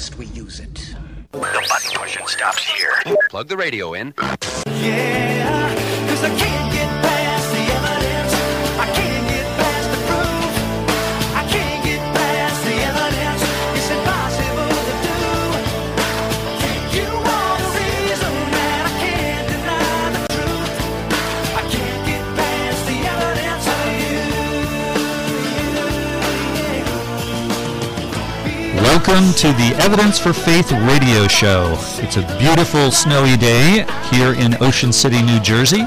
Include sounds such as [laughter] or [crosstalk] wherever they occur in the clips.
suggest we use it. The button pushing stops here. Plug the radio in. Yeah, Welcome to the Evidence for Faith radio show. It's a beautiful snowy day here in Ocean City, New Jersey.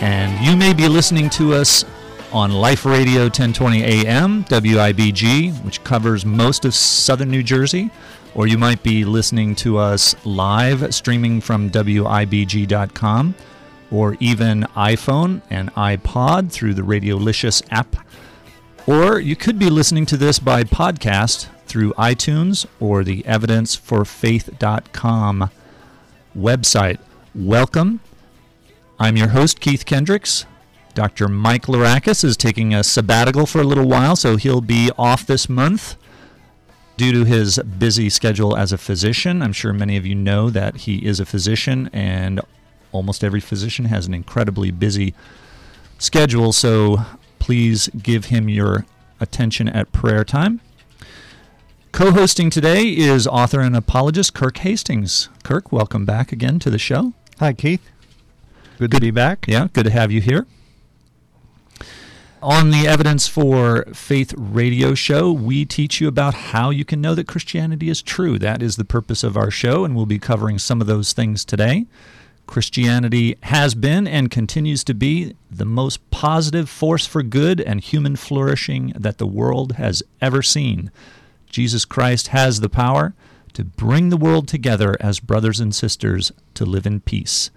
And you may be listening to us on Life Radio 1020 AM, WIBG, which covers most of southern New Jersey. Or you might be listening to us live streaming from WIBG.com or even iPhone and iPod through the Radiolicious app. Or you could be listening to this by podcast through iTunes or the evidenceforfaith.com website. Welcome. I'm your host, Keith Kendricks. Dr. Mike Larakis is taking a sabbatical for a little while, so he'll be off this month due to his busy schedule as a physician. I'm sure many of you know that he is a physician, and almost every physician has an incredibly busy schedule, so please give him your attention at prayer time. Co hosting today is author and apologist Kirk Hastings. Kirk, welcome back again to the show. Hi, Keith. Good, to be back. Yeah, good to have you here. On the Evidence for Faith radio show, we teach you about how you can know that Christianity is true. That is the purpose of our show, and we'll be covering some of those things today. Christianity has been and continues to be the most positive force for good and human flourishing that the world has ever seen. Jesus Christ has the power to bring the world together as brothers and sisters to live in peace.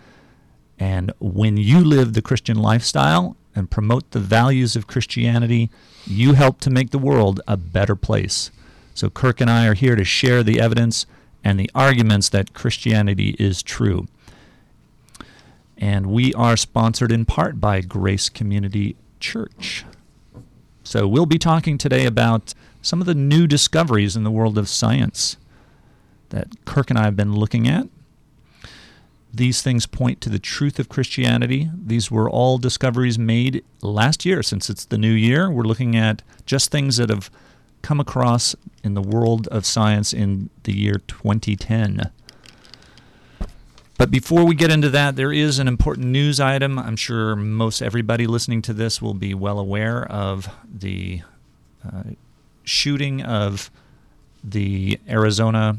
And when you live the Christian lifestyle and promote the values of Christianity, you help to make the world a better place. So, Kirk and I are here to share the evidence and the arguments that Christianity is true. And we are sponsored in part by Grace Community Church. So, we'll be talking today about some of the new discoveries in the world of science that Kirk and I have been looking at. These things point to the truth of Christianity. These were all discoveries made last year, since it's the new year. We're looking at just things that have come across in the world of science in the year 2010. But before we get into that, there is an important news item. I'm sure most everybody listening to this will be well aware of the uh, shooting of the Arizona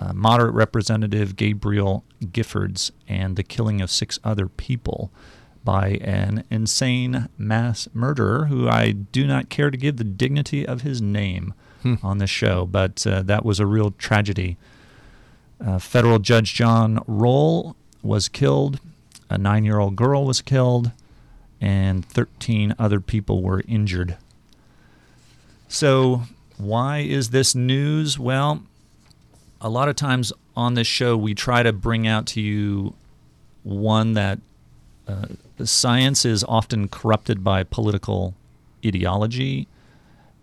uh, moderate representative Gabrielle Giffords and the killing of six other people by an insane mass murderer who I do not care to give the dignity of his name on the show, but uh, that was a real tragedy. Uh, federal Judge John Roll was killed, a nine year old girl was killed, and 13 other people were injured. So, why is this news? Well, a lot of times on this show, we try to bring out to you one that uh, science is often corrupted by political ideology,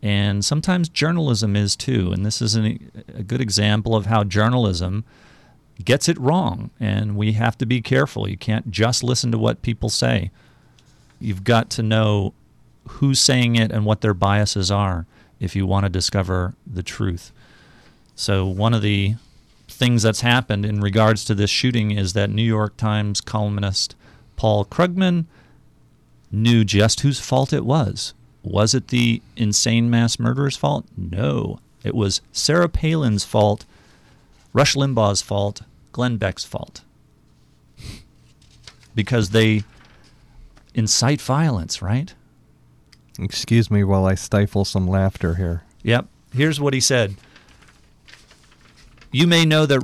and sometimes journalism is too. And this is an, a good example of how journalism gets it wrong, and we have to be careful. You can't just listen to what people say. You've got to know who's saying it and what their biases are if you want to discover the truth. So, one of the things that's happened in regards to this shooting is that New York Times columnist Paul Krugman knew just whose fault it was. Was it the insane mass murderer's fault? No. It was Sarah Palin's fault, Rush Limbaugh's fault, Glenn Beck's fault. Because they incite violence, right? Excuse me while I stifle some laughter here. Yep. Here's what he said. You may know that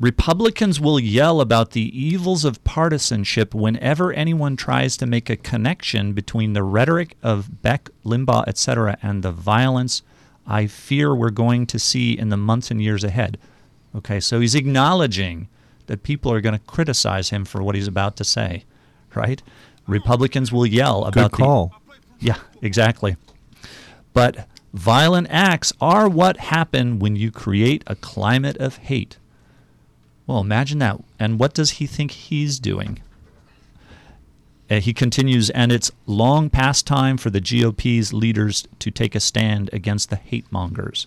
Republicans will yell about the evils of partisanship whenever anyone tries to make a connection between the rhetoric of Beck, Limbaugh, etc., and the violence I fear we're going to see in the months and years ahead. Okay, so he's acknowledging that people are going to criticize him for what he's about to say, right? Republicans will yell about Good call. the yeah, exactly. But Violent acts are what happen when you create a climate of hate. Well, imagine that. And what does he think he's doing? Uh, he continues, and it's long past time for the GOP's leaders to take a stand against the hate mongers.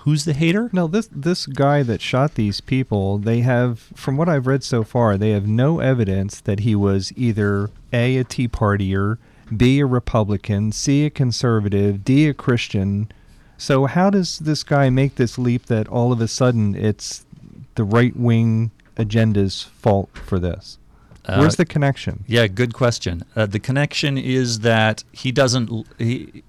Who's the hater? No, this this guy that shot these people, they have, from what I've read so far, they have no evidence that he was either a a Tea Partier, b a Republican, c a conservative, d a Christian. So how does this guy make this leap that all of a sudden it's the right wing agenda's fault for this? Where's Uh, the connection? Yeah, good question. Uh, the connection is that he doesn't. He,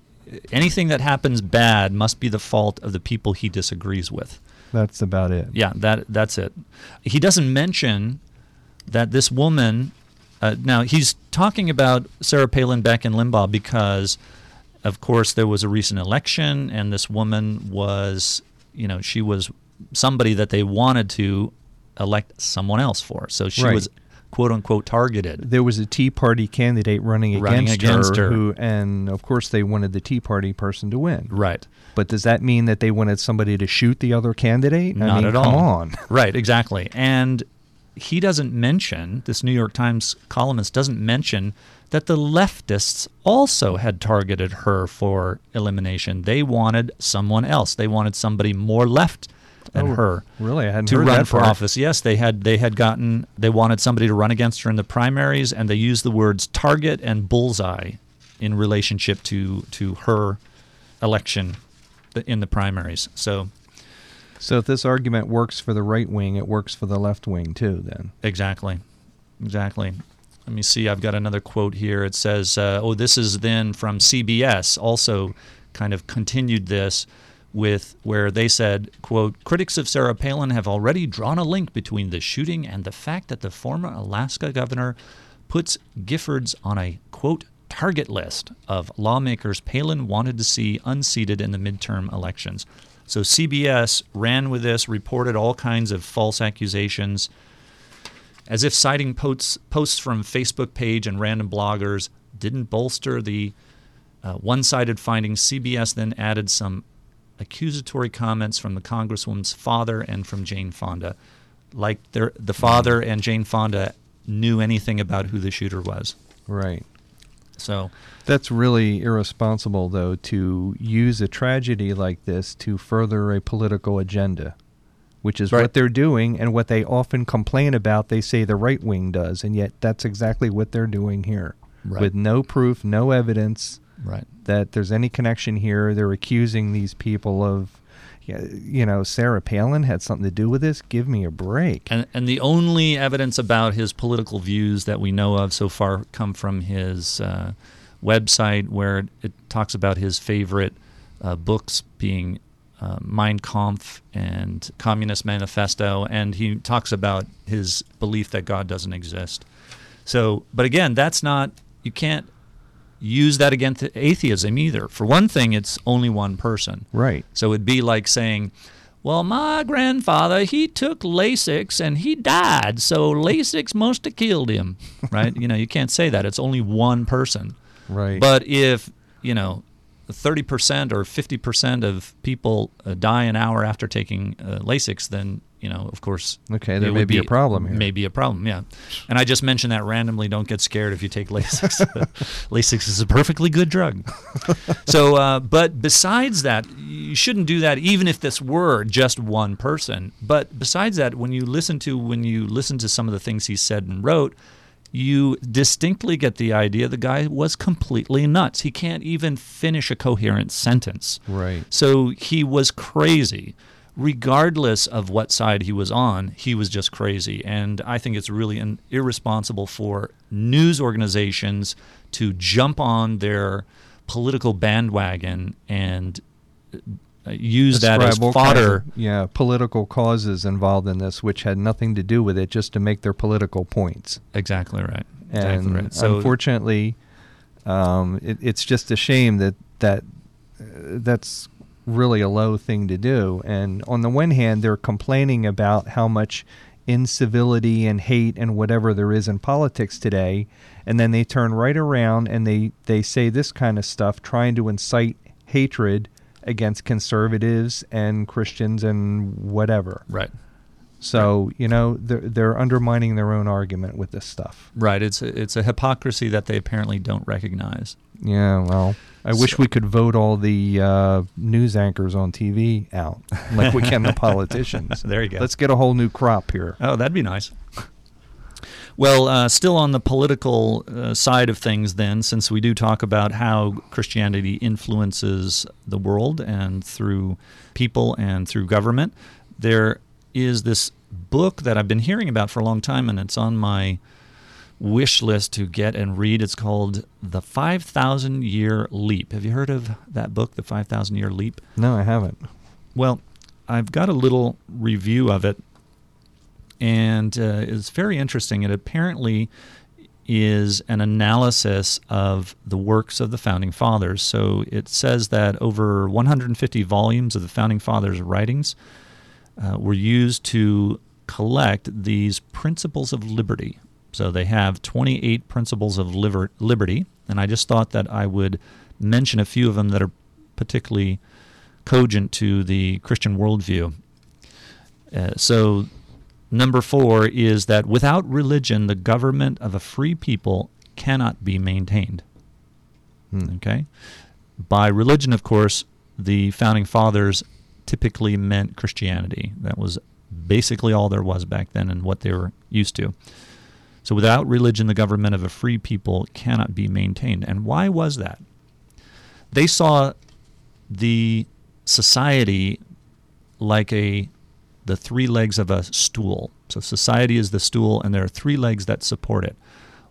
anything that happens bad must be the fault of the people he disagrees with. That's about it. Yeah, that that's it. He doesn't mention that this woman. Uh, now he's talking about Sarah Palin Beck and Limbaugh because, of course, there was a recent election, and this woman was, you know, she was somebody that they wanted to elect someone else for. So she Right. was quote unquote targeted. There was a Tea Party candidate running, Running against, against her, her. who, and of course they wanted the Tea Party person to win. Right. But does that mean that they wanted somebody to shoot the other candidate? I Not mean, at come all. on. Right, exactly. And he doesn't mention, this New York Times columnist doesn't mention that the leftists also had targeted her for elimination. They wanted someone else. They wanted somebody more left than Oh, her Really, I hadn't to heard run that for part. office. Yes, they had they had gotten they wanted somebody to run against her in the primaries and they used the words target and bullseye in relationship to to her election in the primaries. So So if this argument works for the right wing, it works for the left wing too. Then Exactly. Exactly. Let me see. I've got another quote here. It says, uh, oh, this is then from CBS, also kind of continued this with where they said, quote, critics of Sarah Palin have already drawn a link between the shooting and the fact that the former Alaska governor puts Giffords on a, quote, target list of lawmakers Palin wanted to see unseated in the midterm elections. So CBS ran with this, reported all kinds of false accusations as if citing posts, posts from Facebook page and random bloggers didn't bolster the uh, one-sided findings. CBS then added some accusatory comments from the congresswoman's father and from Jane Fonda, like the father and Jane Fonda knew anything about who the shooter was. right. So That's really irresponsible, though, to use a tragedy like this to further a political agenda, which is Right. what they're doing and what they often complain about. They say the right wing does, and yet that's exactly what they're doing here. Right. With no proof, no evidence right. that there's any connection here. They're accusing these people of, you know, Sarah Palin had something to do with this. Give me a break. And, and the only evidence about his political views that we know of so far come from his uh, website, where it talks about his favorite uh, books being uh, Mein Kampf and Communist Manifesto, and he talks about his belief that God doesn't exist. So, but again, that's not you can't use that against atheism either. For one thing, it's only one person. Right. So it'd be like saying, well, my grandfather, he took Lasix and he died, so Lasix must have killed him, [laughs] right? you know, you can't say that. It's only one person. Right. But if, you know, 30% or 50% of people uh, die an hour after taking uh, Lasix, then, you know, of course. Okay, there may would be a problem here. May be a problem, yeah. And I just mentioned that randomly. Don't get scared if you take Lasix. [laughs] Lasix is a perfectly good drug. [laughs] so, uh, but besides that, you shouldn't do that even if this were just one person. But besides that, when you listen to when you listen to some of the things he said and wrote, you distinctly get the idea the guy was completely nuts. He can't even finish a coherent sentence. Right. So he was crazy. Regardless of what side he was on, he was just crazy. And I think it's really an irresponsible for news organizations to jump on their political bandwagon and uh, use that as Describe all kinds fodder. of, yeah, political causes involved in this, which had nothing to do with it, just to make their political points. Exactly right. Exactly And right. So unfortunately, um, it, it's just a shame that that uh, that's really a low thing to do. And on the one hand, they're complaining about how much incivility and hate and whatever there is in politics today, and then they turn right around and they they say this kind of stuff, trying to incite hatred against conservatives and Christians and whatever. Right. So you know they're they're undermining their own argument with this stuff. Right. It's a, it's a hypocrisy that they apparently don't recognize. Yeah, well, I wish we could vote all the uh, news anchors on TV out like we can the [laughs] politicians. There you go. Let's get a whole new crop here. Oh, that'd be nice. Well, uh, still on the political uh, side of things, then, since we do talk about how Christianity influences the world and through people and through government, there is this book that I've been hearing about for a long time, and it's on my wish list to get and read. It's called The 5,000 Year Leap. Have you heard of that book, The 5,000 Year Leap? No, I haven't. Well, I've got a little review of it, and uh, it's very interesting. It apparently is an analysis of the works of the founding fathers. So it says that over 150 volumes of the founding fathers' writings uh, were used to collect these principles of liberty. So they have 28 principles of liber- liberty, and I just thought that I would mention a few of them that are particularly cogent to the Christian worldview. Uh, so, number four is that without religion, the government of a free people cannot be maintained. Hmm. Okay? By religion, of course, the founding fathers typically meant Christianity. That was basically all there was back then and what they were used to. So, without religion, the government of a free people cannot be maintained. And why was that? They saw the society like a the three legs of a stool. So society is the stool and there are three legs that support it.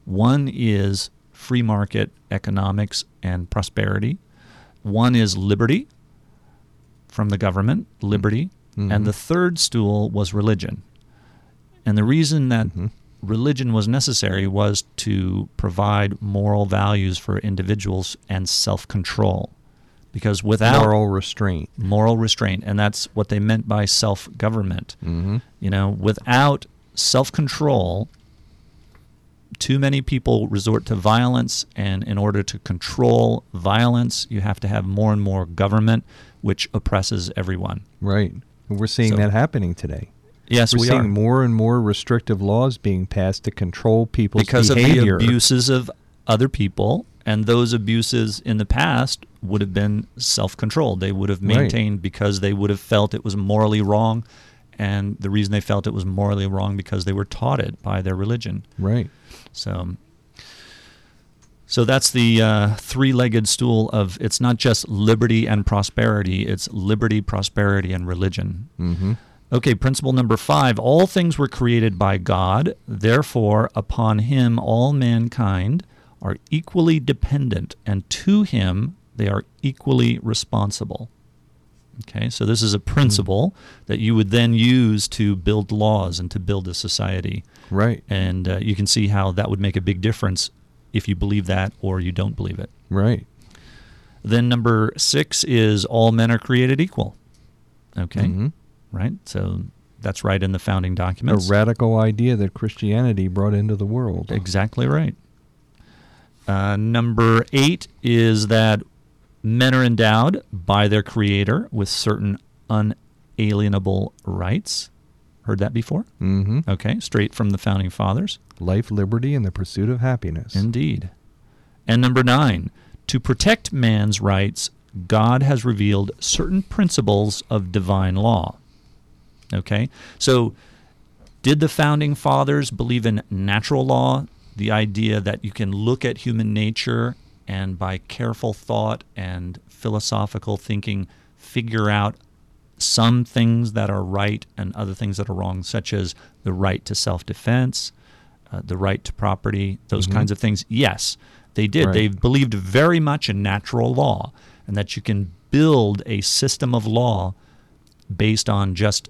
One is free market economics and prosperity. One is liberty from the government, liberty, Mhm. and the third stool was religion. And the reason that Mhm. Religion was necessary was to provide moral values for individuals and self-control. Because without Moral restraint. moral restraint, and that's what they meant by self-government. Mm-hmm. You know, without self-control, too many people resort to violence, and in order to control violence, you have to have more and more government, which oppresses everyone. Right. We're seeing So- that happening today. Yes, We're we seeing are more and more restrictive laws being passed to control people's because behavior. of the abuses of other people, and those abuses in the past would have been self-controlled. They would have Right. maintained because they would have felt it was morally wrong, and the reason they felt it was morally wrong because they were taught it by their religion. Right. So, so that's the uh, three-legged stool of it's not just liberty and prosperity; it's liberty, prosperity, and religion. Mm-hmm. Okay, principle number five: all things were created by God; therefore, upon Him all mankind are equally dependent, and to Him they are equally responsible. Okay, so this is a principle that you would then use to build laws and to build a society Right. and uh, you can see how that would make a big difference if you believe that or you don't believe it. Right. Then number six is all men are created equal. Okay, Mhm. Right. So that's right in the founding documents. A radical idea that Christianity brought into the world. Exactly right. Uh, number eight is that men are endowed by their Creator with certain unalienable rights. Heard that before? Mm-hmm. Okay, straight from the founding fathers. Life, liberty, and the pursuit of happiness. Indeed. And number nine, to protect man's rights, God has revealed certain principles of divine law. Okay? So, did the founding fathers believe in natural law? The idea that you can look at human nature and by careful thought and philosophical thinking figure out some things that are right and other things that are wrong, such as the right to self defense, uh, the right to property, those Mhm. kinds of things. Yes, they did. Right. They believed very much in natural law and that you can build a system of law based on just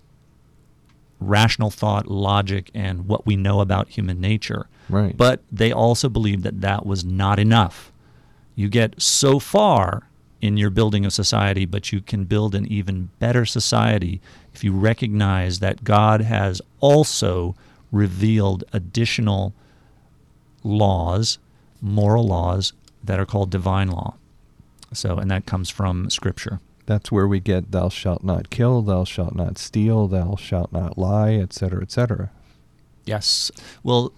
rational thought, logic, and what we know about human nature. Right. But they also believed that that was not enough. You get so far in your building of society, but you can build an even better society if you recognize that God has also revealed additional laws, moral laws, that are called divine law. So, and that comes from Scripture. That's where we get thou shalt not kill, thou shalt not steal, thou shalt not lie, etc., etc. Yes. Well,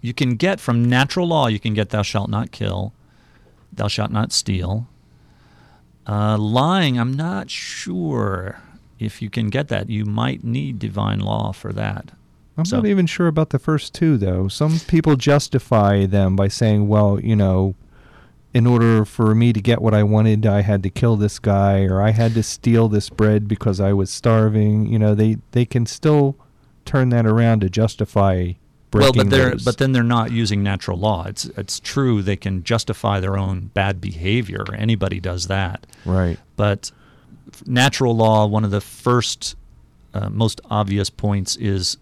you can get from natural law, you can get thou shalt not kill, thou shalt not steal. Uh, lying, I'm not sure if you can get that. You might need divine law for that. I'm So- not even sure about the first two, though. Some people justify them by saying, well, you know, in order for me to get what I wanted, I had to kill this guy, or I had to steal this bread because I was starving. You know, they, they can still turn that around to justify breaking. well, but they're those. but then they're not using natural law. It's it's true they can justify their own bad behavior. Anybody does that. right. But natural law, one of the first, uh, most obvious points is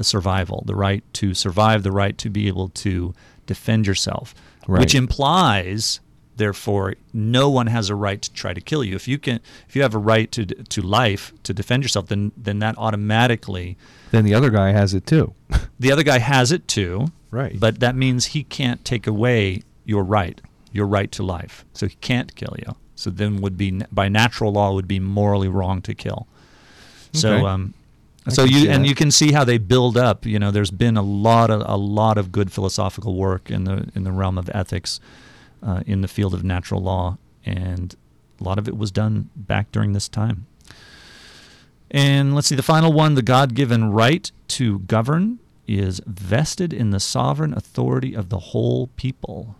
survival the right to survive, the right to be able to defend yourself, which implies, therefore, no one has a right to try to kill you. If you can, if you have a right to to life to defend yourself, then then that automatically, Then the other guy has it too. the other guy has it too. Right. But that means he can't take away your right, your right to life. So he can't kill you. So then would be by natural law would be morally wrong to kill. So Okay. um I so you and that. you can see how they build up, you know, there's been a lot of a lot of good philosophical work in the in the realm of ethics uh, in the field of natural law and a lot of it was done back during this time. And let's see, the final one the God given right to govern is vested in the sovereign authority of the whole people.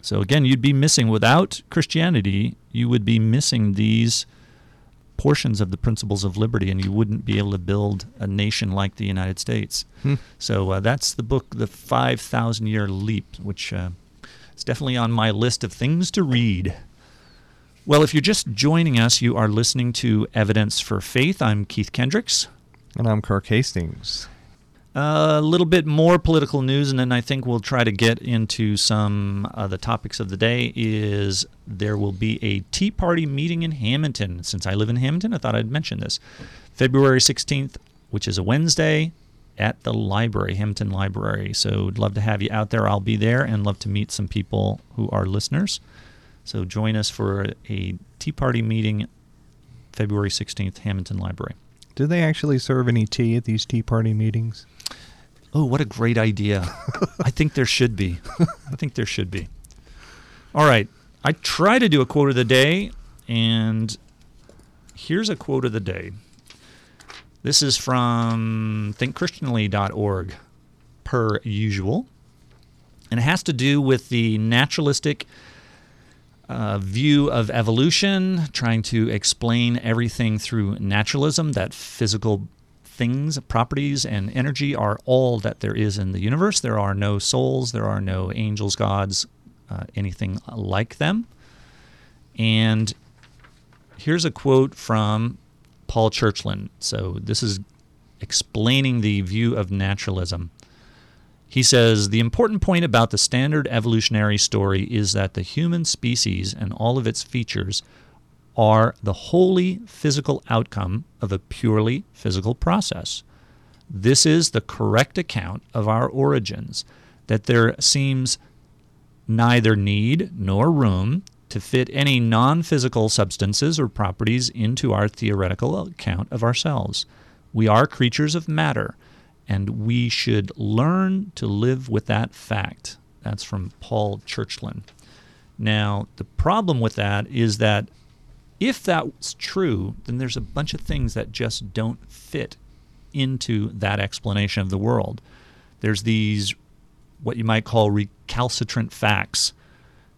So again, you'd be missing, without Christianity, you would be missing these portions of the principles of liberty, and you wouldn't be able to build a nation like the United States. Hmm. So uh, that's the book, The 5,000 Year Leap, which uh, is definitely on my list of things to read. Well, if you're just joining us, you are listening to Evidence for Faith. I'm Keith Kendricks. And I'm Kirk Hastings. A little bit more political news, and then I think we'll try to get into some uh, the topics of the day. Is there will be a Tea Party meeting in Hamilton? Since I live in Hamilton, I thought I'd mention this. February 16th, which is a Wednesday, at the library, Hamilton Library. So, would love to have you out there. I'll be there, and love to meet some people who are listeners. So, join us for a Tea Party meeting, February 16th, Hamilton Library. Do they actually serve any tea at these Tea Party meetings? Oh, what a great idea. [laughs] I think there should be. I think there should be. All right. I try to do a quote of the day, and here's a quote of the day. This is from thinkchristianly.org, per usual. And it has to do with the naturalistic uh, view of evolution, trying to explain everything through naturalism, that physical things, properties, and energy are all that there is in the universe. There are no souls, there are no angels, gods, uh, anything like them. And here's a quote from Paul Churchland. So this is explaining the view of naturalism. He says the important point about the standard evolutionary story is that the human species and all of its features are the wholly physical outcome of a purely physical process. This is the correct account of our origins, that there seems neither need nor room to fit any non physical substances or properties into our theoretical account of ourselves. We are creatures of matter, and we should learn to live with that fact. That's from Paul Churchland. Now, the problem with that is that if that's true, then there's a bunch of things that just don't fit into that explanation of the world. There's these, what you might call recalcitrant facts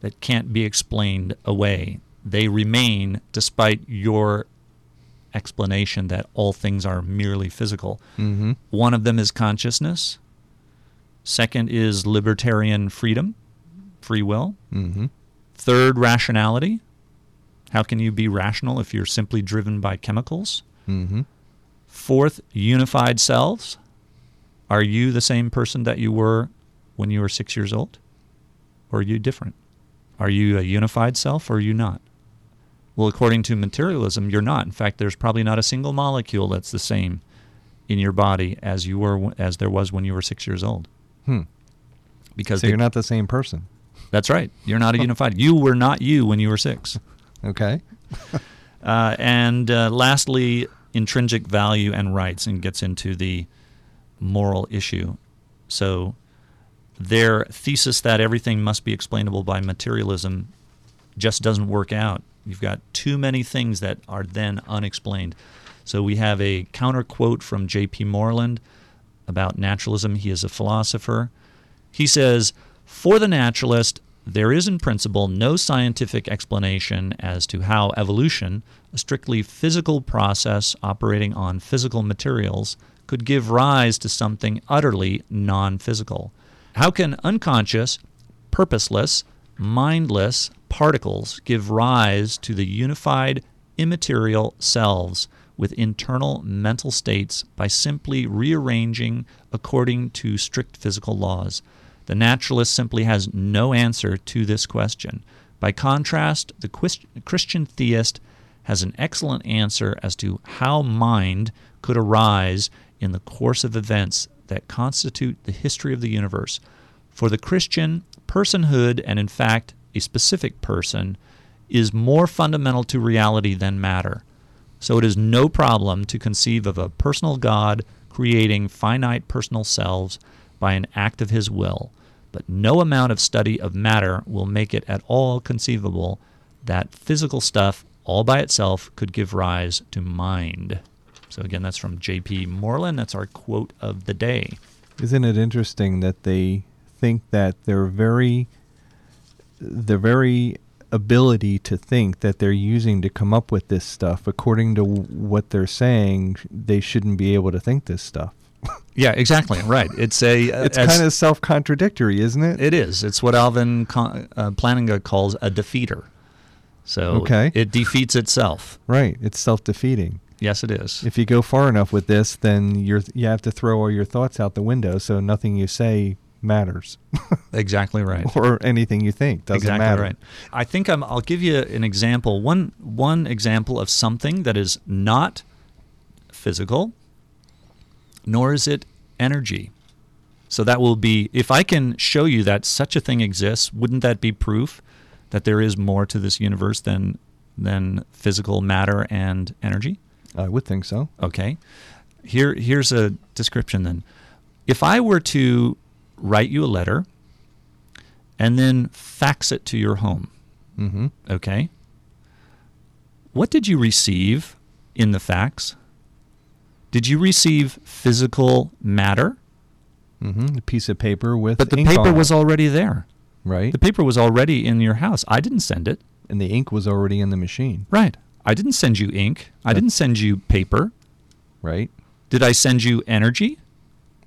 that can't be explained away. They remain despite your explanation that all things are merely physical. Mm-hmm. One of them is consciousness. Second is libertarian freedom, free will. Mm-hmm. Third, rationality. How can you be rational if you're simply driven by chemicals? Mm-hmm. Fourth, unified selves. Are you the same person that you were when you were six years old? Or are you different? Are you a unified self or are you not? Well, according to materialism, you're not. In fact, there's probably not a single molecule that's the same in your body as you were as there was when you were six years old. Hmm. Because So they- you're not the same person. That's right. You're not a [laughs] unified. You were not you when you were six. Okay. [laughs] Uh, and uh, lastly, intrinsic value and rights, and gets into the moral issue. So, their thesis that everything must be explainable by materialism just doesn't work out. You've got too many things that are then unexplained. So, we have a counter quote from J.P. Moreland about naturalism. He is a philosopher. He says, For the naturalist, there is in principle no scientific explanation as to how evolution, a strictly physical process operating on physical materials, could give rise to something utterly non physical. How can unconscious, purposeless, mindless particles give rise to the unified immaterial selves with internal mental states by simply rearranging according to strict physical laws? The naturalist simply has no answer to this question. By contrast, the Christian theist has an excellent answer as to how mind could arise in the course of events that constitute the history of the universe. For the Christian, personhood, and in fact, a specific person, is more fundamental to reality than matter. So it is no problem to conceive of a personal God creating finite personal selves by an act of his will, but no amount of study of matter will make it at all conceivable that physical stuff all by itself could give rise to mind. So again, that's from J.P. Moreland. That's our quote of the day. Isn't it interesting that they think that their very their very ability to think that they're using to come up with this stuff according to what they're saying they shouldn't be able to think this stuff Yeah, exactly. Right. It's a. uh, it's kind of self-contradictory isn't it It is. It's what Alvin Con- uh, Plantinga calls a defeater. So Okay. it defeats itself. right it's self-defeating Yes, it is. if you go far enough with this then you're you have to throw all your thoughts out the window so nothing you say matters [laughs] exactly right. or anything you think doesn't exactly matter right. I think I'm, I'll give you an example. One one example of something that is not physical, nor is it energy. So that will be if I can show you that such a thing exists, wouldn't that be proof that there is more to this universe than than physical matter and energy? i would think so Okay. Here here's a description then. If I were to write you a letter and then fax it to your home, mm-hmm okay? What did you receive in the fax? Did you receive physical matter? mm-hmm a piece of paper with But the ink paper was already there. right The paper was already in your house. I didn't send it. and the ink was already in the machine Right. I didn't send you ink. I didn't send you paper. right Did I send you energy?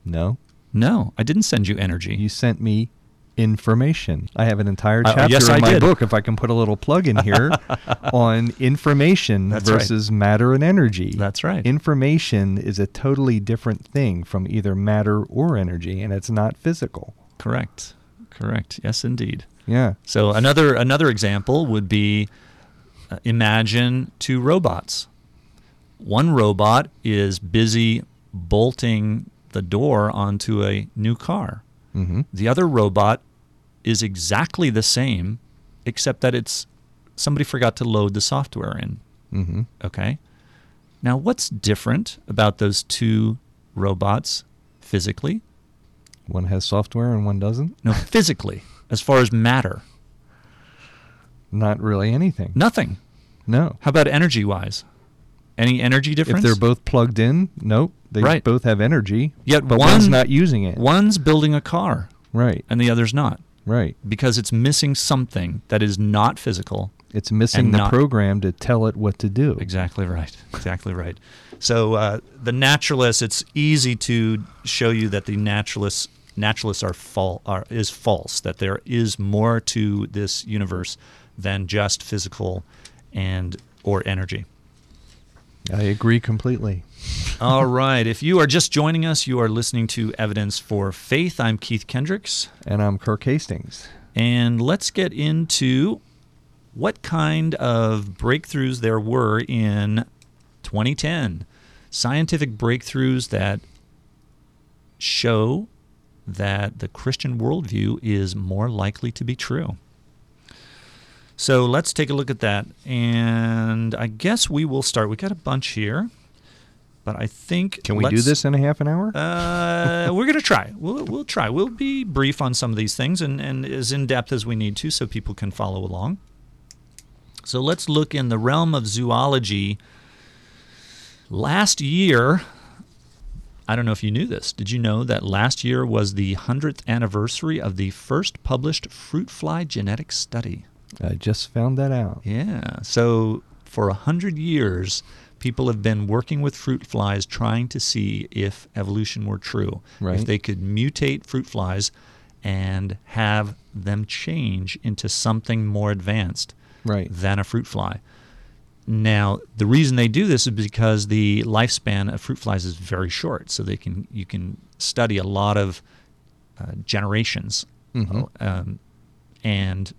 no No, I didn't send you energy. you sent me information. I have an entire Uh, chapter yes, in I my did. book, if I can put a little plug in here, [laughs] on information That's right. versus matter and energy. That's right. Information is a totally different thing from either matter or energy, and it's not physical. Correct. Correct. Yes, indeed. Yeah. So another another example would be uh, imagine two robots. One robot is busy bolting the door onto a new car. Mm-hmm. The other robot is exactly the same except that it's somebody forgot to load the software in. Mm-hmm. Okay? Now what's different about those two robots physically? One has software and one doesn't. No, [laughs] physically, as far as matter. Not really anything. Nothing. No. How about energy wise? Any energy difference? If they're both plugged in, nope. They Right. both have energy. Yet but one- one's not using it. One's building a car Right. and the other's not Right. because it's missing something that is not physical. It's missing the not- program to tell it what to do. Exactly right. Exactly right. So uh, the naturalists, it's easy to show you that the naturalists naturalists are, fal- are is false. That there is more to this universe than just physical and or energy. I agree completely. [laughs] All right. If you are just joining us, you are listening to Evidence for Faith. I'm Keith Kendricks. And I'm Kirk Hastings. And let's get into what kind of breakthroughs there were in 2010. Scientific breakthroughs that show that the Christian worldview is more likely to be true. So let's take a look at that. And I guess we will start. We got a bunch here, but I think. Can we do this in a half an hour? uh, we're going to try. We'll, we'll try. We'll be brief on some of these things and, and as in depth as we need to so people can follow along. So let's look in the realm of zoology. Last year, I don't know if you knew this. Did you know that last year was the 100th anniversary of the first published fruit fly genetic study? I just found that out. Yeah. So for a hundred years, people have been working with fruit flies trying to see if evolution were true. Right. If they could mutate fruit flies and have them change into something more advanced Right. than a fruit fly. Now, the reason they do this is because the lifespan of fruit flies is very short, so they can you can study a lot of uh, generations, Mhm. um, and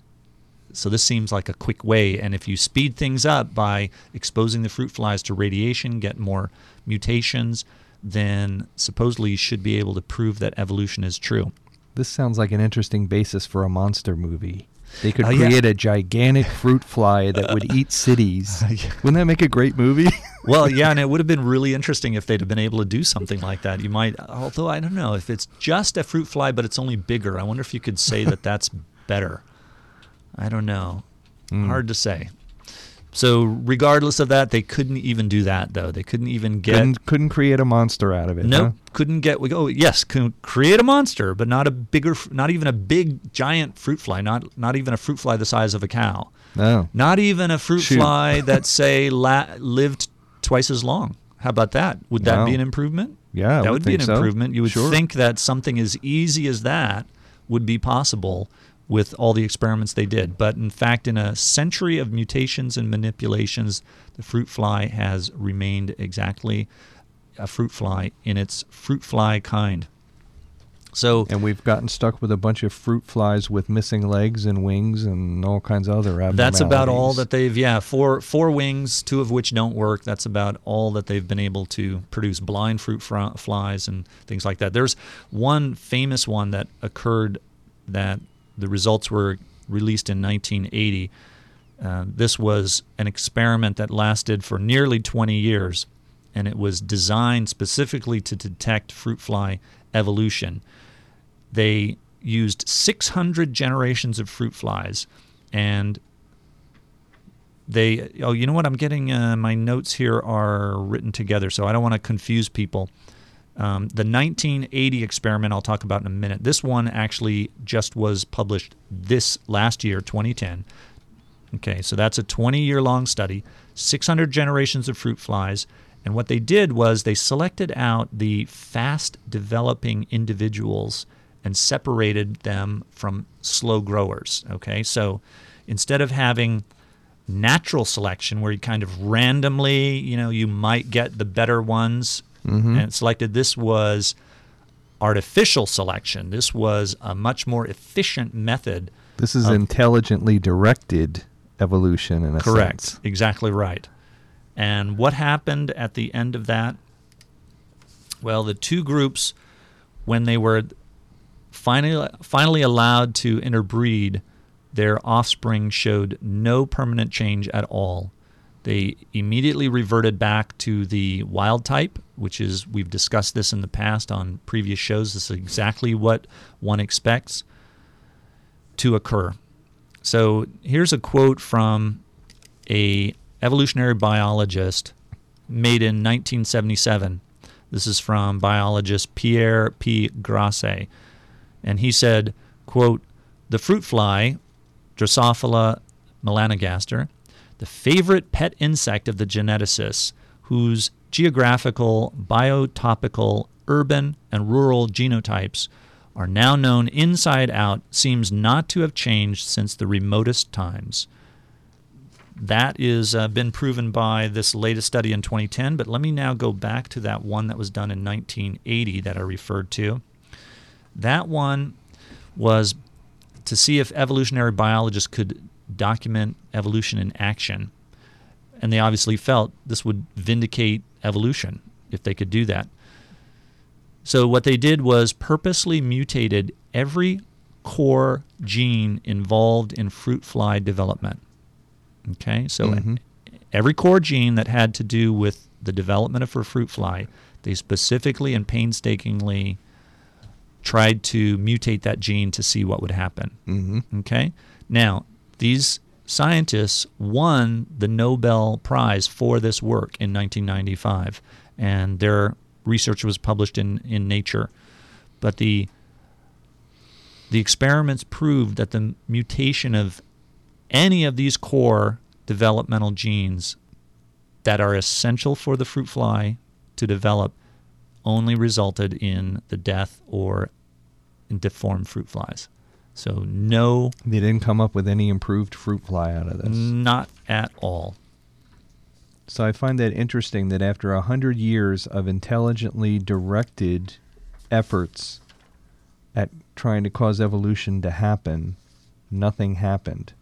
so this seems like a quick way. And if you speed things up by exposing the fruit flies to radiation, get more mutations, then supposedly you should be able to prove that evolution is true. This sounds like an interesting basis for a monster movie. They could uh, yeah. create a gigantic fruit fly that would eat [laughs] cities. Uh, Wouldn't that make a great movie? [laughs] Well, yeah, and it would have been really interesting if they'd have been able to do something like that. You might, although I don't know if it's just a fruit fly, but it's only bigger. I wonder if you could say that that's better. I don't know. Hmm. Hard to say. So, regardless of that, they couldn't even do that, though. They couldn't even get. couldn't, couldn't create a monster out of it. Nope, huh? couldn't get. We go. Yes, can create a monster, but not a bigger, not even a big giant fruit fly. Not not even a fruit fly the size of a cow. No. Not even a fruit Shoot. fly [laughs] that say la- lived twice as long. How about that? Would that Wow. be an improvement? Yeah, that would would be an so. improvement. You would Sure. think that something as easy as that would be possible with all the experiments they did. But in fact, in a century of mutations and manipulations, the fruit fly has remained exactly a fruit fly in its fruit fly kind. So And we've gotten stuck with a bunch of fruit flies with missing legs and wings and all kinds of other abnormalities. That's about all that they've yeah four four wings, two of which don't work. That's about all that they've been able to produce blind fruit fr- flies and things like that. There's one famous one that occurred that the results were released in 1980. Uh, this was an experiment that lasted for nearly 20 years, and it was designed specifically to detect fruit fly evolution. They used 600 generations of fruit flies and they oh you know what? I'm getting uh, my notes here are written together so i don't want to confuse people um, the 1980 experiment i'll talk about in a minute this one actually just was published this last year 2010 Okay, so that's a 20 year long study, 600 generations of fruit flies. And what they did was they selected out the fast developing individuals and separated them from slow growers. Okay, so instead of having natural selection where you kind of randomly, you know, you might get the better ones Mm-hmm. and selected, this was artificial selection. This was a much more efficient method This is of- intelligently directed evolution in a Correct. sense. Exactly right. And what happened at the end of that? Well, the two groups, when they were finally finally allowed to interbreed, their offspring showed no permanent change at all. They immediately reverted back to the wild type, which is we've discussed this in the past on previous shows. This is exactly what one expects to occur. So here's a quote from a evolutionary biologist made in 1977. This is from biologist Pierre P. Grassé. And he said, quote, the fruit fly, Drosophila melanogaster, the favorite pet insect of the geneticists, whose geographical, biotopical, urban, and rural genotypes are now known inside out, seems not to have changed since the remotest times. That is uh, been proven by this latest study in 2010, but let me now go back to that one that was done in 1980 that I referred to. That one was to see if evolutionary biologists could document evolution in action. And they obviously felt this would vindicate evolution if they could do that. So what they did was purposely mutated every core gene involved in fruit fly development. Okay, so Mhm. every core gene that had to do with the development of a fruit fly, they specifically and painstakingly tried to mutate that gene to see what would happen. Mm-hmm. Okay. Now, these scientists won the Nobel Prize for this work in 1995, and their research was published in, in Nature. But the the experiments proved that the mutation of any of these core developmental genes that are essential for the fruit fly to develop only resulted in the death or in deformed fruit flies. So no, They didn't come up with any improved fruit fly out of this. not at all. So I find that interesting that after a hundred years of intelligently directed efforts at trying to cause evolution to happen, nothing happened.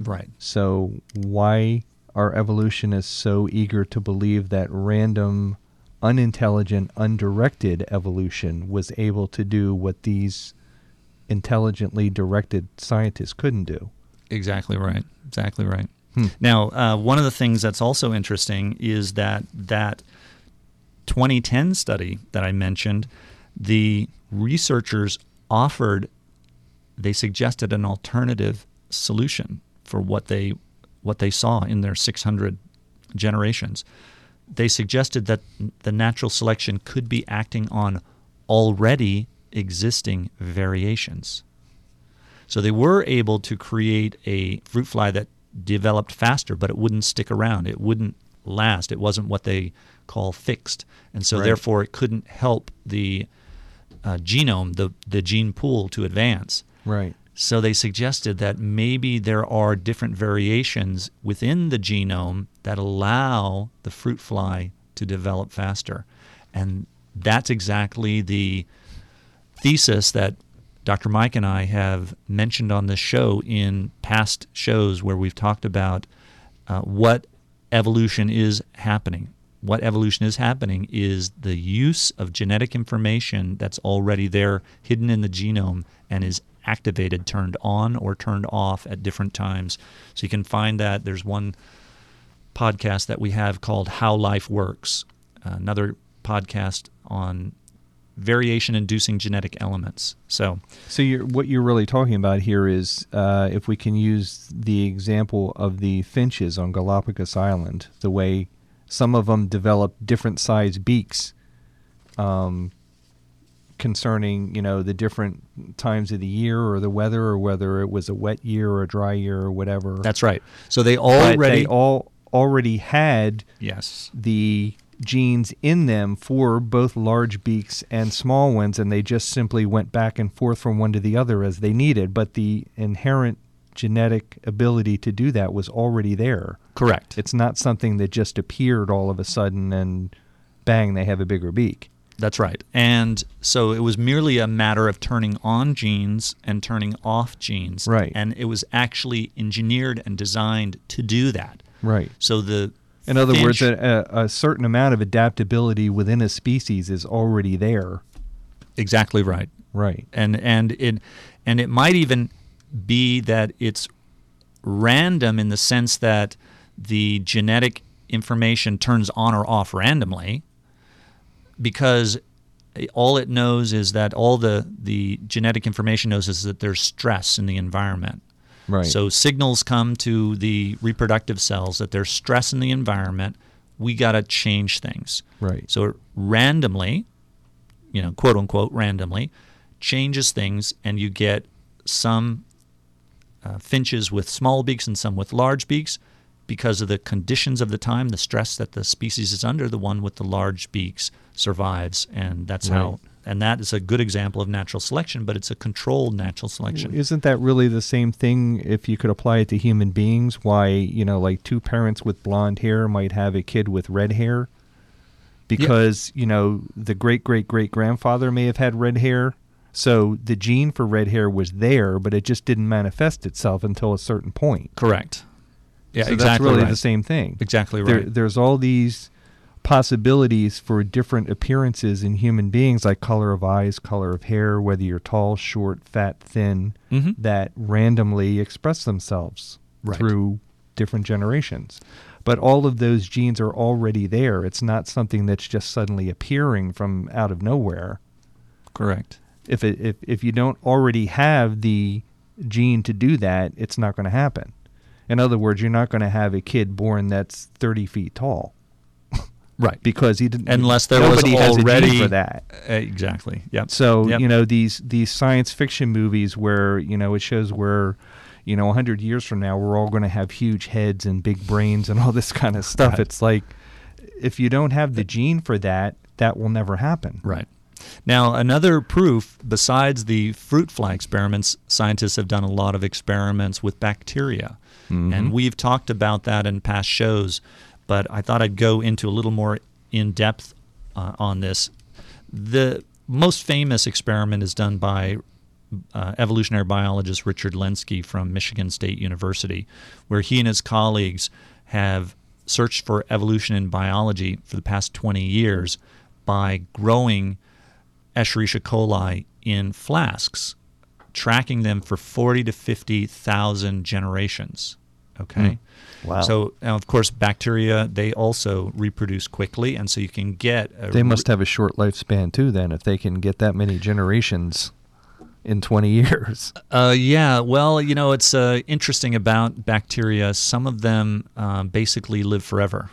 Right. So why are evolutionists so eager to believe that random, unintelligent, undirected evolution was able to do what these intelligently directed scientists couldn't do? Exactly right. Exactly right. Hmm. Now, uh, one of the things that's also interesting is that that 2010 study that I mentioned, the researchers offered, they suggested an alternative solution for what they what they saw in their 600 generations. They suggested that the natural selection could be acting on already existing variations. So they were able to create a fruit fly that developed faster, but it wouldn't stick around. It wouldn't last. It wasn't what they call fixed. And so Right. therefore it couldn't help the uh, genome, the, the gene pool to advance. Right. So they suggested that maybe there are different variations within the genome that allow the fruit fly to develop faster. And that's exactly the thesis that Dr. Mike and I have mentioned on this show in past shows where we've talked about uh, what evolution is happening. What evolution is happening is the use of genetic information that's already there, hidden in the genome, and is activated, turned on or turned off at different times. So you can find that. There's one podcast that we have called How Life Works, another podcast on variation inducing genetic elements. So, So you're, what you're really talking about here is uh, if we can use the example of the finches on Galapagos Island, the way some of them develop different size beaks um, concerning, you know, the different times of the year or the weather or whether it was a wet year or a dry year or whatever. that's right. So they already they all already had yes. the genes in them for both large beaks and small ones, and they just simply went back and forth from one to the other as they needed. But the inherent genetic ability to do that was already there. Correct. It's not something that just appeared all of a sudden and bang, they have a bigger beak. That's right. And so it was merely a matter of turning on genes and turning off genes. Right. And it was actually engineered and designed to do that. Right. So the In other words, a, a certain amount of adaptability within a species is already there. exactly right. Right. and and it and it might even be that it's random in the sense that the genetic information turns on or off randomly because all it knows is that all the the genetic information knows is that there's stress in the environment Right. so signals come to the reproductive cells that there's stress in the environment we got to change things Right. so randomly, you know, quote unquote, randomly changes things, and you get some uh, finches with small beaks and some with large beaks because of the conditions of the time, the stress that the species is under. The one with the large beaks survives, and that's Right. how. And that is a good example of natural selection, but it's a controlled natural selection. Isn't that really the same thing if you could apply it to human beings? Why, you know, like two parents with blonde hair might have a kid with red hair? Because, you know, the great great great grandfather may have had red hair. So the gene for red hair was there, but it just didn't manifest itself until a certain point. Correct. Yeah, so exactly that's really right. the same thing. Exactly There, right. there's all these possibilities for different appearances in human beings, like color of eyes, color of hair, whether you're tall, short, fat, thin, Mhm. that randomly express themselves Right. through different generations. But all of those genes are already there. It's not something that's just suddenly appearing from out of nowhere. Correct. If it, if if you don't already have the gene to do that, it's not going to happen. In other words, you're not going to have a kid born that's 30 feet tall Right. because he didn't. Unless there was already for that. Uh, exactly. Yep. So Yep. you know these these science fiction movies where you know it shows where you know hundred years from now we're all going to have huge heads and big brains and all this kind of stuff. Right. It's like if you don't have the gene for that, that will never happen. Right. Now, another proof besides the fruit fly experiments, scientists have done a lot of experiments with bacteria. And we've talked about that in past shows, but I thought I'd go into a little more in depth uh, on this. The most famous experiment is done by uh, evolutionary biologist Richard Lenski from Michigan State University, where he and his colleagues have searched for evolution in biology for the past 20 years by growing Escherichia coli in flasks, tracking them for 40 to 50,000 generations. Okay. Wow. So, now, of course, bacteria, they also reproduce quickly, and so you can get. A They must have a short lifespan too. Then, if they can get that many generations in twenty years. Uh, yeah, well, you know, it's uh, interesting about bacteria. Some of them uh, basically live forever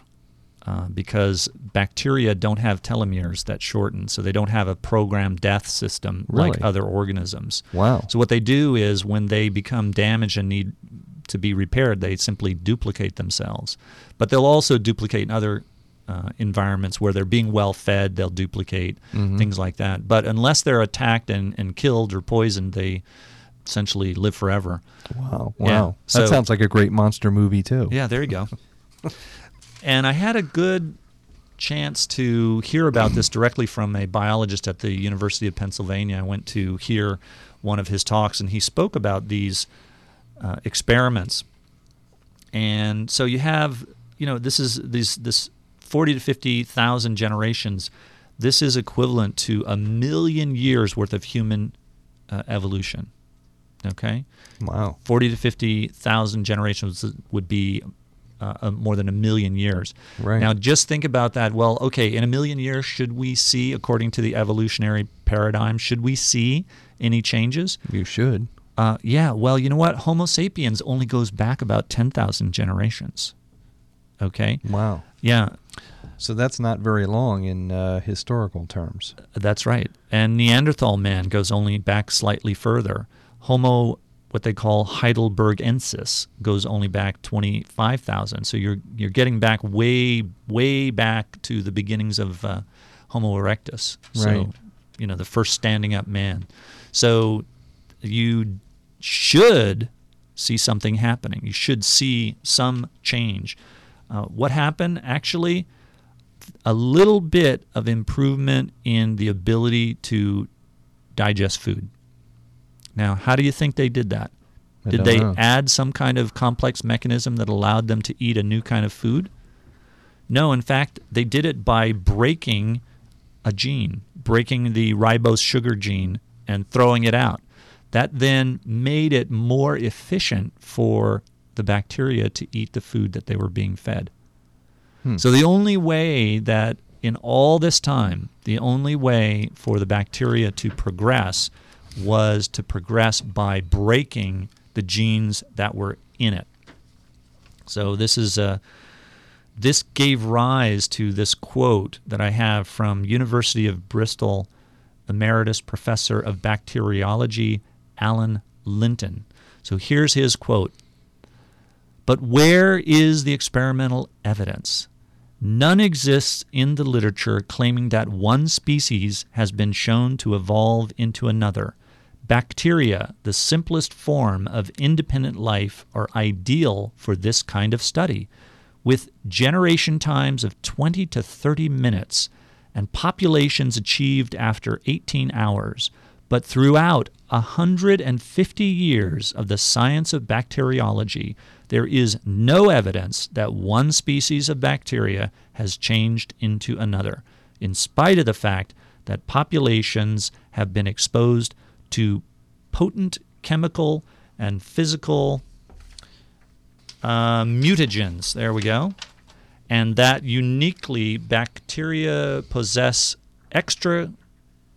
uh, because bacteria don't have telomeres that shorten, so they don't have a programmed death system like other organisms. Wow. So what they do is when they become damaged and need to be repaired, they simply duplicate themselves. But they'll also duplicate in other uh, environments where they're being well fed. They'll duplicate things like that. But unless they're attacked and, and killed or poisoned, they essentially live forever. Wow. Yeah, Wow. so- that sounds like a great monster movie too. Yeah, there you go. [laughs] and I had a good chance to hear about this directly from a biologist at the University of Pennsylvania. I went to hear one of his talks, and he spoke about these uh, experiments. And so you have, you know, this is these this forty to fifty thousand generations. This is equivalent to a million years worth of human uh, evolution. Okay. Wow. 40 to 50,000 generations would be uh, more than a million years. Right. Now, just think about that. Well, okay, in a million years, should we see, according to the evolutionary paradigm, should we see any changes? You should. Uh, yeah, well, you know what? Homo sapiens only goes back about 10,000 generations. Okay? Wow. Yeah, So that's not very long in uh, historical terms. That's right. And Neanderthal man goes only back slightly further. Homo, what they call Heidelbergensis, goes only back 25,000. So you're you're getting back way way back to the beginnings of uh, Homo erectus. So Right. you know the first standing up man. So you should see something happening. You should see some change. Uh, what happened actually? a little bit of improvement in the ability to digest food. Now, how do you think they did that? I Did they know. add some kind of complex mechanism that allowed them to eat a new kind of food? No, in fact, they did it by breaking a gene, breaking the ribose sugar gene and throwing it out. That then made it more efficient for the bacteria to eat the food that they were being fed. Hmm. So the only way that in all this time, the only way for the bacteria to progress was to progress by breaking the genes that were in it. So this is a this gave rise to this quote that I have from University of Bristol emeritus professor of bacteriology Alan Linton. So here's his quote. But where is the experimental evidence? None exists in the literature claiming that one species has been shown to evolve into another. Bacteria, the simplest form of independent life, are ideal for this kind of study, with generation times of 20 to 30 minutes and populations achieved after 18 hours. But throughout 150 years of the science of bacteriology, there is no evidence that one species of bacteria has changed into another, in spite of the fact that populations have been exposed to potent chemical and physical uh, mutagens. There we go. And that uniquely bacteria possess extra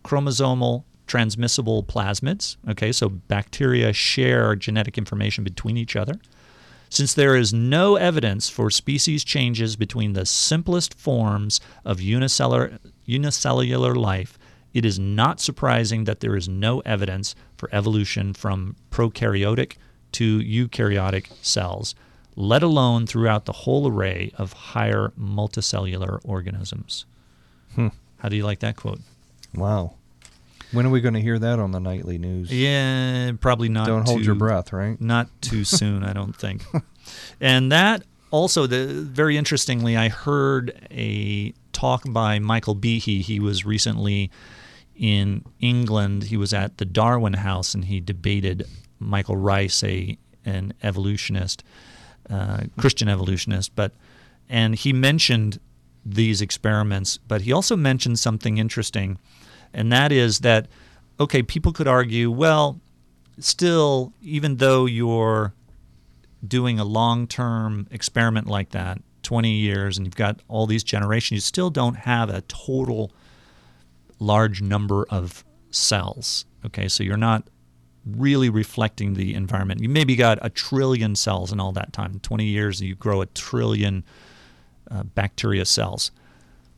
chromosomal transmissible plasmids. Okay, so bacteria share genetic information between each other. Since there is no evidence for species changes between the simplest forms of unicellular, unicellular life, it is not surprising that there is no evidence for evolution from prokaryotic to eukaryotic cells, let alone throughout the whole array of higher multicellular organisms. Hmm. How do you like that quote? Wow. When are we going to hear that on the nightly news? Yeah, probably not. Don't hold your breath, right? Not too [laughs] soon, I don't think. And that also, the very interestingly, I heard a talk by Michael Behe. He was recently in England. He was at the Darwin House and he debated Michael Reiss, a an evolutionist, uh, Christian evolutionist. But and he mentioned these experiments, but he also mentioned something interesting, and that is that okay, people could argue, well, still, even though you're doing a long term experiment like that, 20 years, and you've got all these generations, you still don't have a total large number of cells. Okay, so you're not really reflecting the environment. You maybe got a trillion cells in all that time. 20 years, you grow a trillion uh, bacteria cells.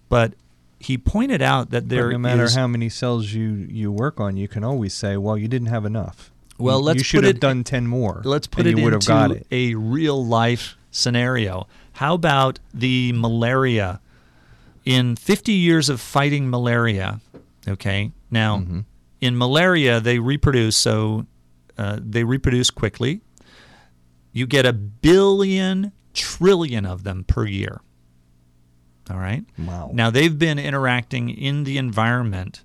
But he pointed out that there But no matter is- how many cells you, you work on, you can always say, well, you didn't have enough. Well, You- let's you should put have it- done 10 more. Let's put and it you would into have got it. a real life scenario. How about the malaria? In 50 years of fighting malaria, okay, now Mm-hmm. in malaria, they reproduce, so uh, they reproduce quickly. You get a billion trillion of them per year. All right? Wow. Now, they've been interacting in the environment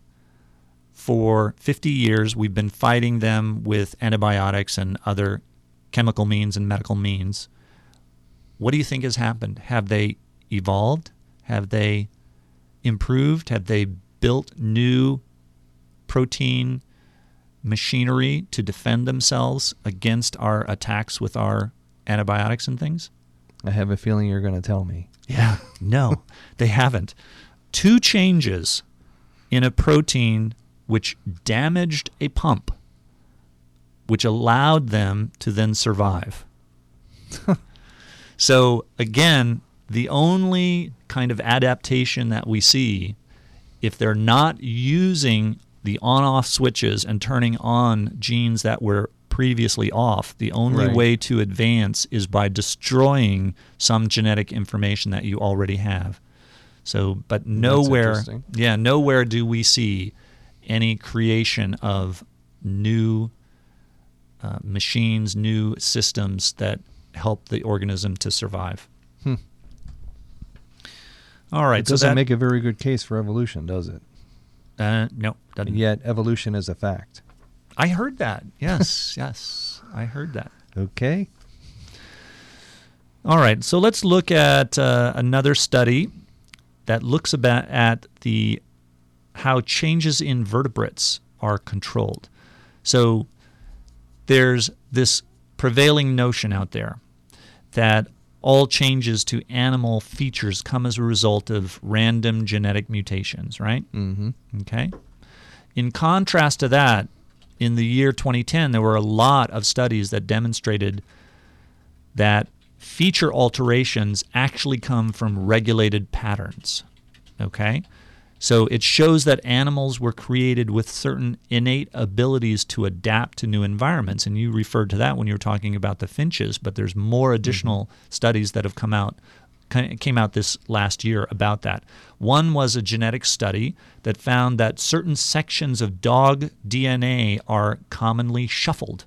for 50 years. We've been fighting them with antibiotics and other chemical means and medical means. What do you think has happened? Have they evolved? Have they improved? Have they built new protein machinery to defend themselves against our attacks with our antibiotics and things? I have a feeling you're going to tell me. Yeah, no, they haven't. Two changes in a protein which damaged a pump, which allowed them to then survive. [laughs] so, again, the only kind of adaptation that we see, if they're not using the on off switches and turning on genes that were previously off, the only Right. way to advance is by destroying some genetic information that you already have. So, but nowhere, yeah, nowhere do we see any creation of new uh, machines, new systems that help the organism to survive. Hmm. All right, It doesn't that make a very good case for evolution, does it? uh, no, doesn't. Yet evolution is a fact. I heard that. Yes, [laughs] yes, I heard that. Okay. All right, so let's look at uh, another study that looks about at the how changes in vertebrates are controlled. So there's this prevailing notion out there that all changes to animal features come as a result of random genetic mutations, right? Mm-hmm. Okay. In contrast to that, in the year 2010, there were a lot of studies that demonstrated that feature alterations actually come from regulated patterns. Okay? So it shows that animals were created with certain innate abilities to adapt to new environments. And you referred to that when you were talking about the finches, but there's more additional mm-hmm. studies that have come out came out this last year about that. One was a genetic study that found that certain sections of dog DNA are commonly shuffled.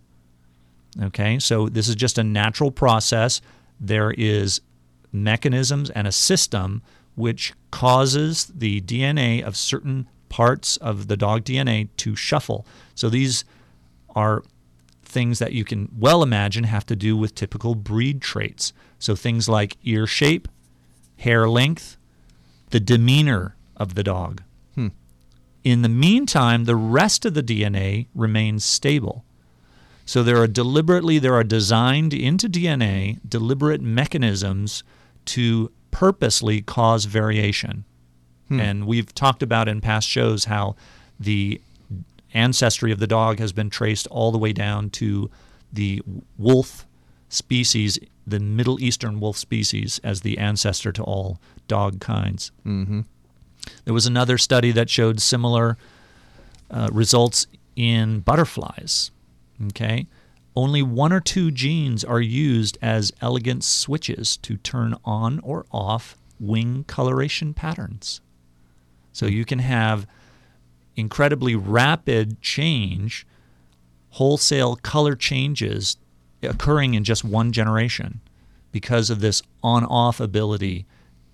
Okay, so this is just a natural process. There is mechanisms and a system which causes the DNA of certain parts of the dog DNA to shuffle. So these are things that you can well imagine have to do with typical breed traits. So things like ear shape, hair length, the demeanor of the dog. Hmm. In the meantime, the rest of the DNA remains stable. So there are deliberately there are designed into DNA deliberate mechanisms to purposely cause variation. And we've talked about in past shows how the ancestry of the dog has been traced all the way down to the wolf species, the Middle Eastern wolf species, as the ancestor to all dog kinds. Mm-hmm. There was another study that showed similar uh, results in butterflies. Okay, only one or two genes are used as elegant switches to turn on or off wing coloration patterns. So you can have incredibly rapid change, wholesale color changes occurring in just one generation because of this on off ability,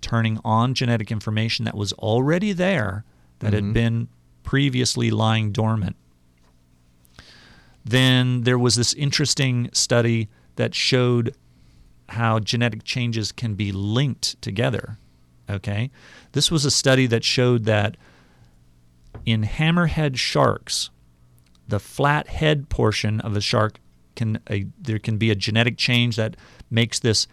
turning on genetic information that was already there that had mm-hmm. been previously lying dormant. Then there was this interesting study that showed how genetic changes can be linked together. Okay? This was a study that showed that in hammerhead sharks, the flat head portion of a shark can a, there can be a genetic change that makes this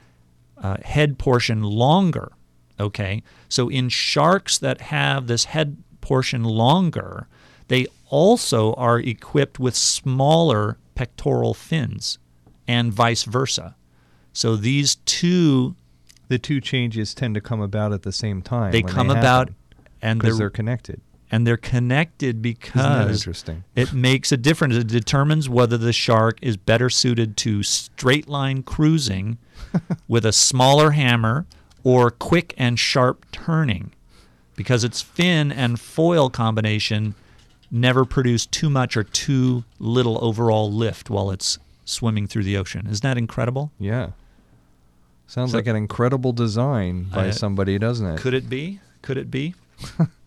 uh, head portion longer. Okay, so in sharks that have this head portion longer, they also are equipped with smaller pectoral fins, and vice versa. So these two The two changes tend to come about at the same time. they come about, and they're they're connected. And they're connected because it makes a difference. It determines whether the shark is better suited to straight line cruising [laughs] with a smaller hammer or quick and sharp turning because its fin and foil combination never produce too much or too little overall lift while it's swimming through the ocean. Isn't that incredible? Yeah. Sounds So- like an incredible design by Uh, somebody, doesn't it? Could it be? Could it be? [laughs]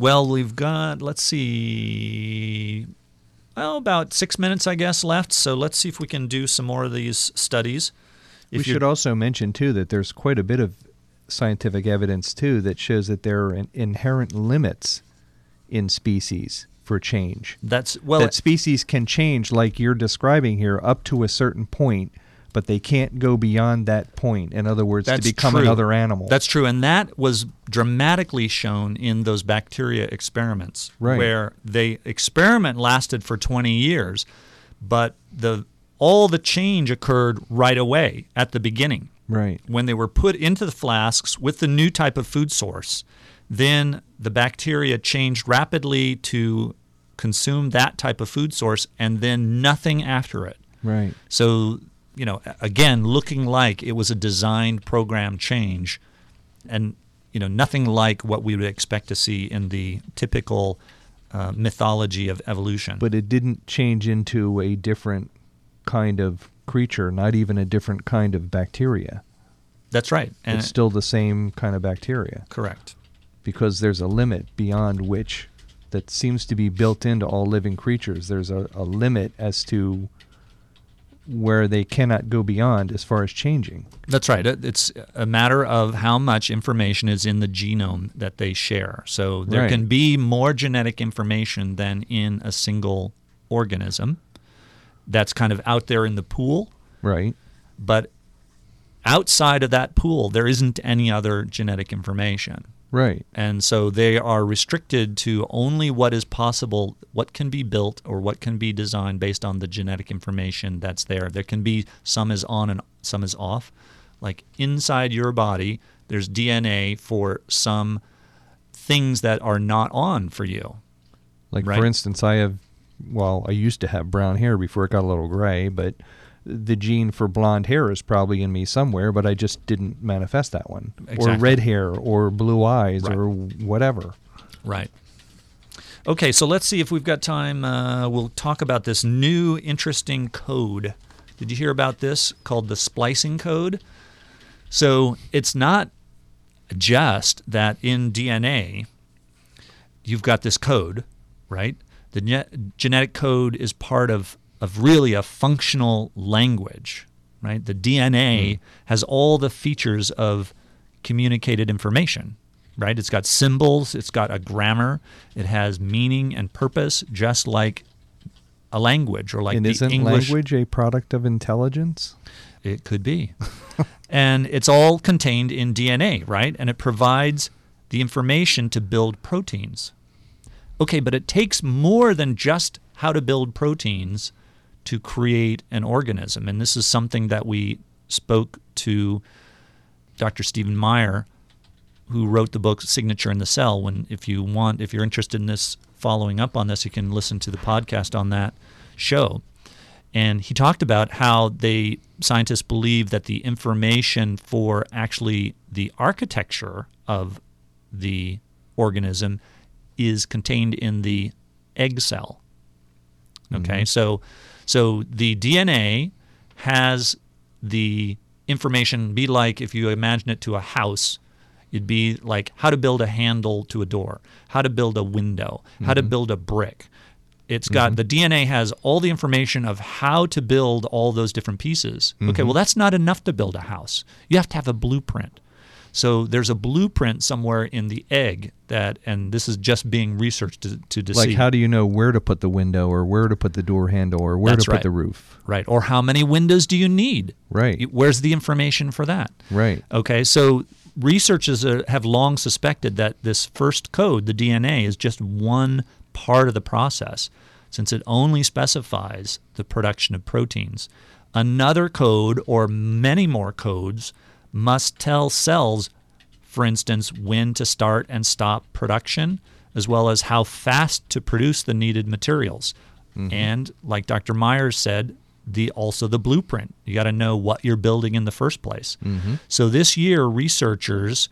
well, we've got, let's see, well, about six minutes, I guess, left. So let's see if we can do some more of these studies. we If you're- should also mention too that there's quite a bit of scientific evidence too that shows that there are inherent limits in species for change. That's, well, that species can change like you're describing here up to a certain point, but they can't go beyond that point. In other words, That's to become true. another animal. That's true, and that was dramatically shown in those bacteria experiments, Right. where the experiment lasted for 20 years, but the all the change occurred right away at the beginning right. when they were put into the flasks with the new type of food source. Then the bacteria changed rapidly to consume that type of food source, and then nothing after it. Right. So, you know, again, looking like it was a designed program change and, you know, nothing like what we would expect to see in the typical uh, mythology of evolution. But it didn't change into a different kind of creature, not even a different kind of bacteria. That's right. And it's still the same kind of bacteria correct. because there's a limit beyond which that seems to be built into all living creatures. There's a, a limit as to where they cannot go beyond as far as changing. That's right. It's a matter of how much information is in the genome that they share. So there Right. can be more genetic information than in a single organism. That's kind of out there in the pool. Right. but outside of that pool, there isn't any other genetic information. Right. And so they are restricted to only what is possible, what can be built or what can be designed based on the genetic information that's there. There can be some is on and some is off. Like inside your body, there's DNA for some things that are not on for you. Like Right. for instance, I have well, I used to have brown hair before it got a little gray, but the gene for blonde hair is probably in me somewhere, but I just didn't manifest that one. Or red hair or blue eyes Right. or whatever. Right. Okay, so let's see if we've got time. Uh, we'll talk about this new interesting code. Did you hear about this called the splicing code? So it's not just that in DNA you've got this code, right? The ge- genetic code is part of, of really a functional language, right? The DNA hmm. has all the features of communicated information, right? It's got symbols, it's got a grammar, it has meaning and purpose, just like a language or like and the isn't English. language a product of intelligence? It could be. [laughs] and it's all contained in DNA, right? And it provides the information to build proteins. Okay, but it takes more than just how to build proteins to create an organism. And this is something that we spoke to Dr. Stephen Meyer, who wrote the book Signature in the Cell. When if you want, if you're interested in this, following up on this, you can listen to the podcast on that show. And he talked about how they scientists believe that the information for actually the architecture of the organism is contained in the egg cell. Okay, mm-hmm. so so the DNA has the information be like if you imagine it to a house, it'd be like how to build a handle to a door, how to build a window, how to mm-hmm. build a brick. It's got mm-hmm. the DNA has all the information of how to build all those different pieces. Okay, mm-hmm. well that's not enough to build a house. You have to have a blueprint. So there's a blueprint somewhere in the egg that, and this is just being researched to, to, to Like, how do you know where to put the window or where to put the door handle or where That's to put the roof? right? Or how many windows do you need? Right. Where's the information for that? Right. Okay, so researchers have long suspected that this first code, the DNA, is just one part of the process, since it only specifies the production of proteins. Another code, or many more codes, must tell cells, for instance, when to start and stop production, as well as how fast to produce the needed materials. Mm-hmm. And like Dr. Myers said, the also the blueprint. You got to know what you're building in the first place. Mm-hmm. So this year, researchers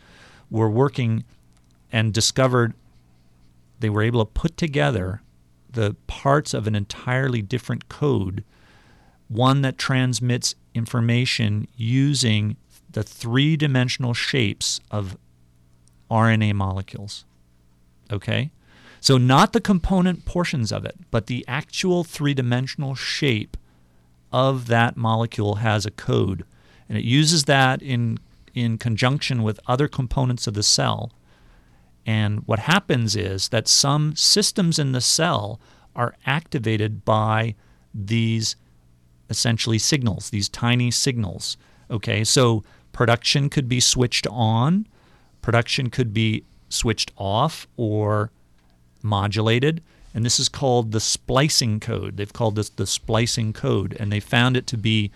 were working and discovered they were able to put together the parts of an entirely different code, one that transmits information using the three dimensional shapes of RNA molecules. Okay? So, not the component portions of it, but the actual three dimensional shape of that molecule has a code. And it uses that in, in conjunction with other components of the cell. And what happens is that some systems in the cell are activated by these essentially signals, these tiny signals. Okay, so production could be switched on, production could be switched off or modulated. And this is called the splicing code. They've called this the splicing code, and they found it to be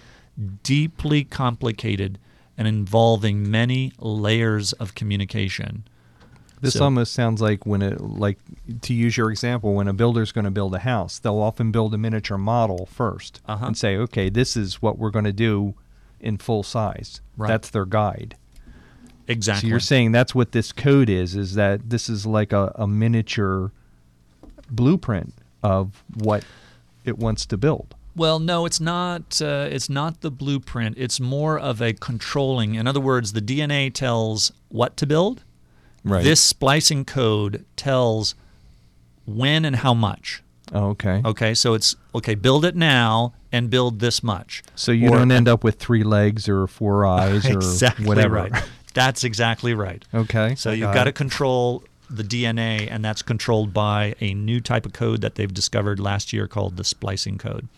deeply complicated and involving many layers of communication. This So- almost sounds like when it, like to use your example, when a builder's going to build a house, they'll often build a miniature model 1st Uh-huh. and say, okay, this is what we're going to do in full size. Right. That's their guide. Exactly. So you're saying that's what this code is, is that this is like a, a miniature blueprint of what it wants to build. Well, no, it's not. Uh, it's not the blueprint. It's more of a controlling. In other words, the DNA tells what to build. Right. This splicing code tells when and how much. Oh, okay. Okay, so it's okay. Build it now and build this much. So you Or- don't end up with three legs or four [laughs] eyes or exactly whatever. right. That's exactly right. Okay. So you've got got to control the DNA, and that's controlled by a new type of code that they've discovered last year called the splicing code.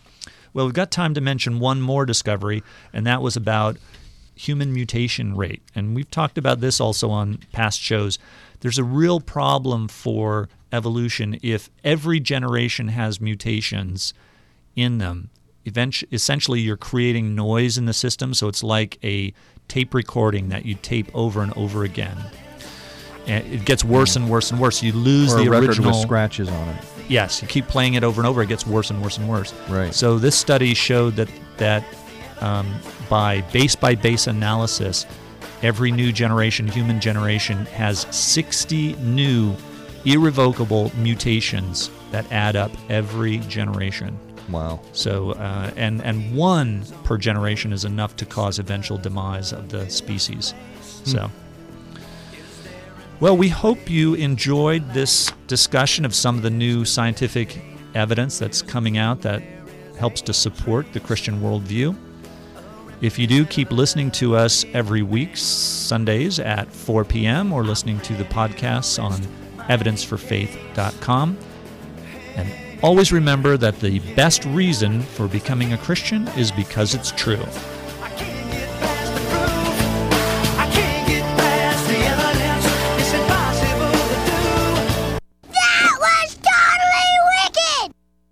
Well, we've got time to mention one more discovery, and that was about human mutation rate. And we've talked about this also on past shows. There's a real problem for evolution if every generation has mutations in them. Eventually, essentially, you're creating noise in the system, so it's like a tape recording that you tape over and over again. And it gets worse and worse and worse. You lose or the original. with scratches on it. Yes, you keep playing it over and over. It gets worse and worse and worse. Right. So this study showed that that um, by base by base analysis, every new generation, human generation, has 60 new irrevocable mutations that add up every generation. Wow. So uh, and and one per generation is enough to cause eventual demise of the species. So. Well, we hope you enjoyed this discussion of some of the new scientific evidence that's coming out that helps to support the Christian worldview. If you do, keep listening to us every week, Sundays at 4 p.m., or listening to the podcasts on evidenceforfaith.com. And always remember that the best reason for becoming a Christian is because it's true.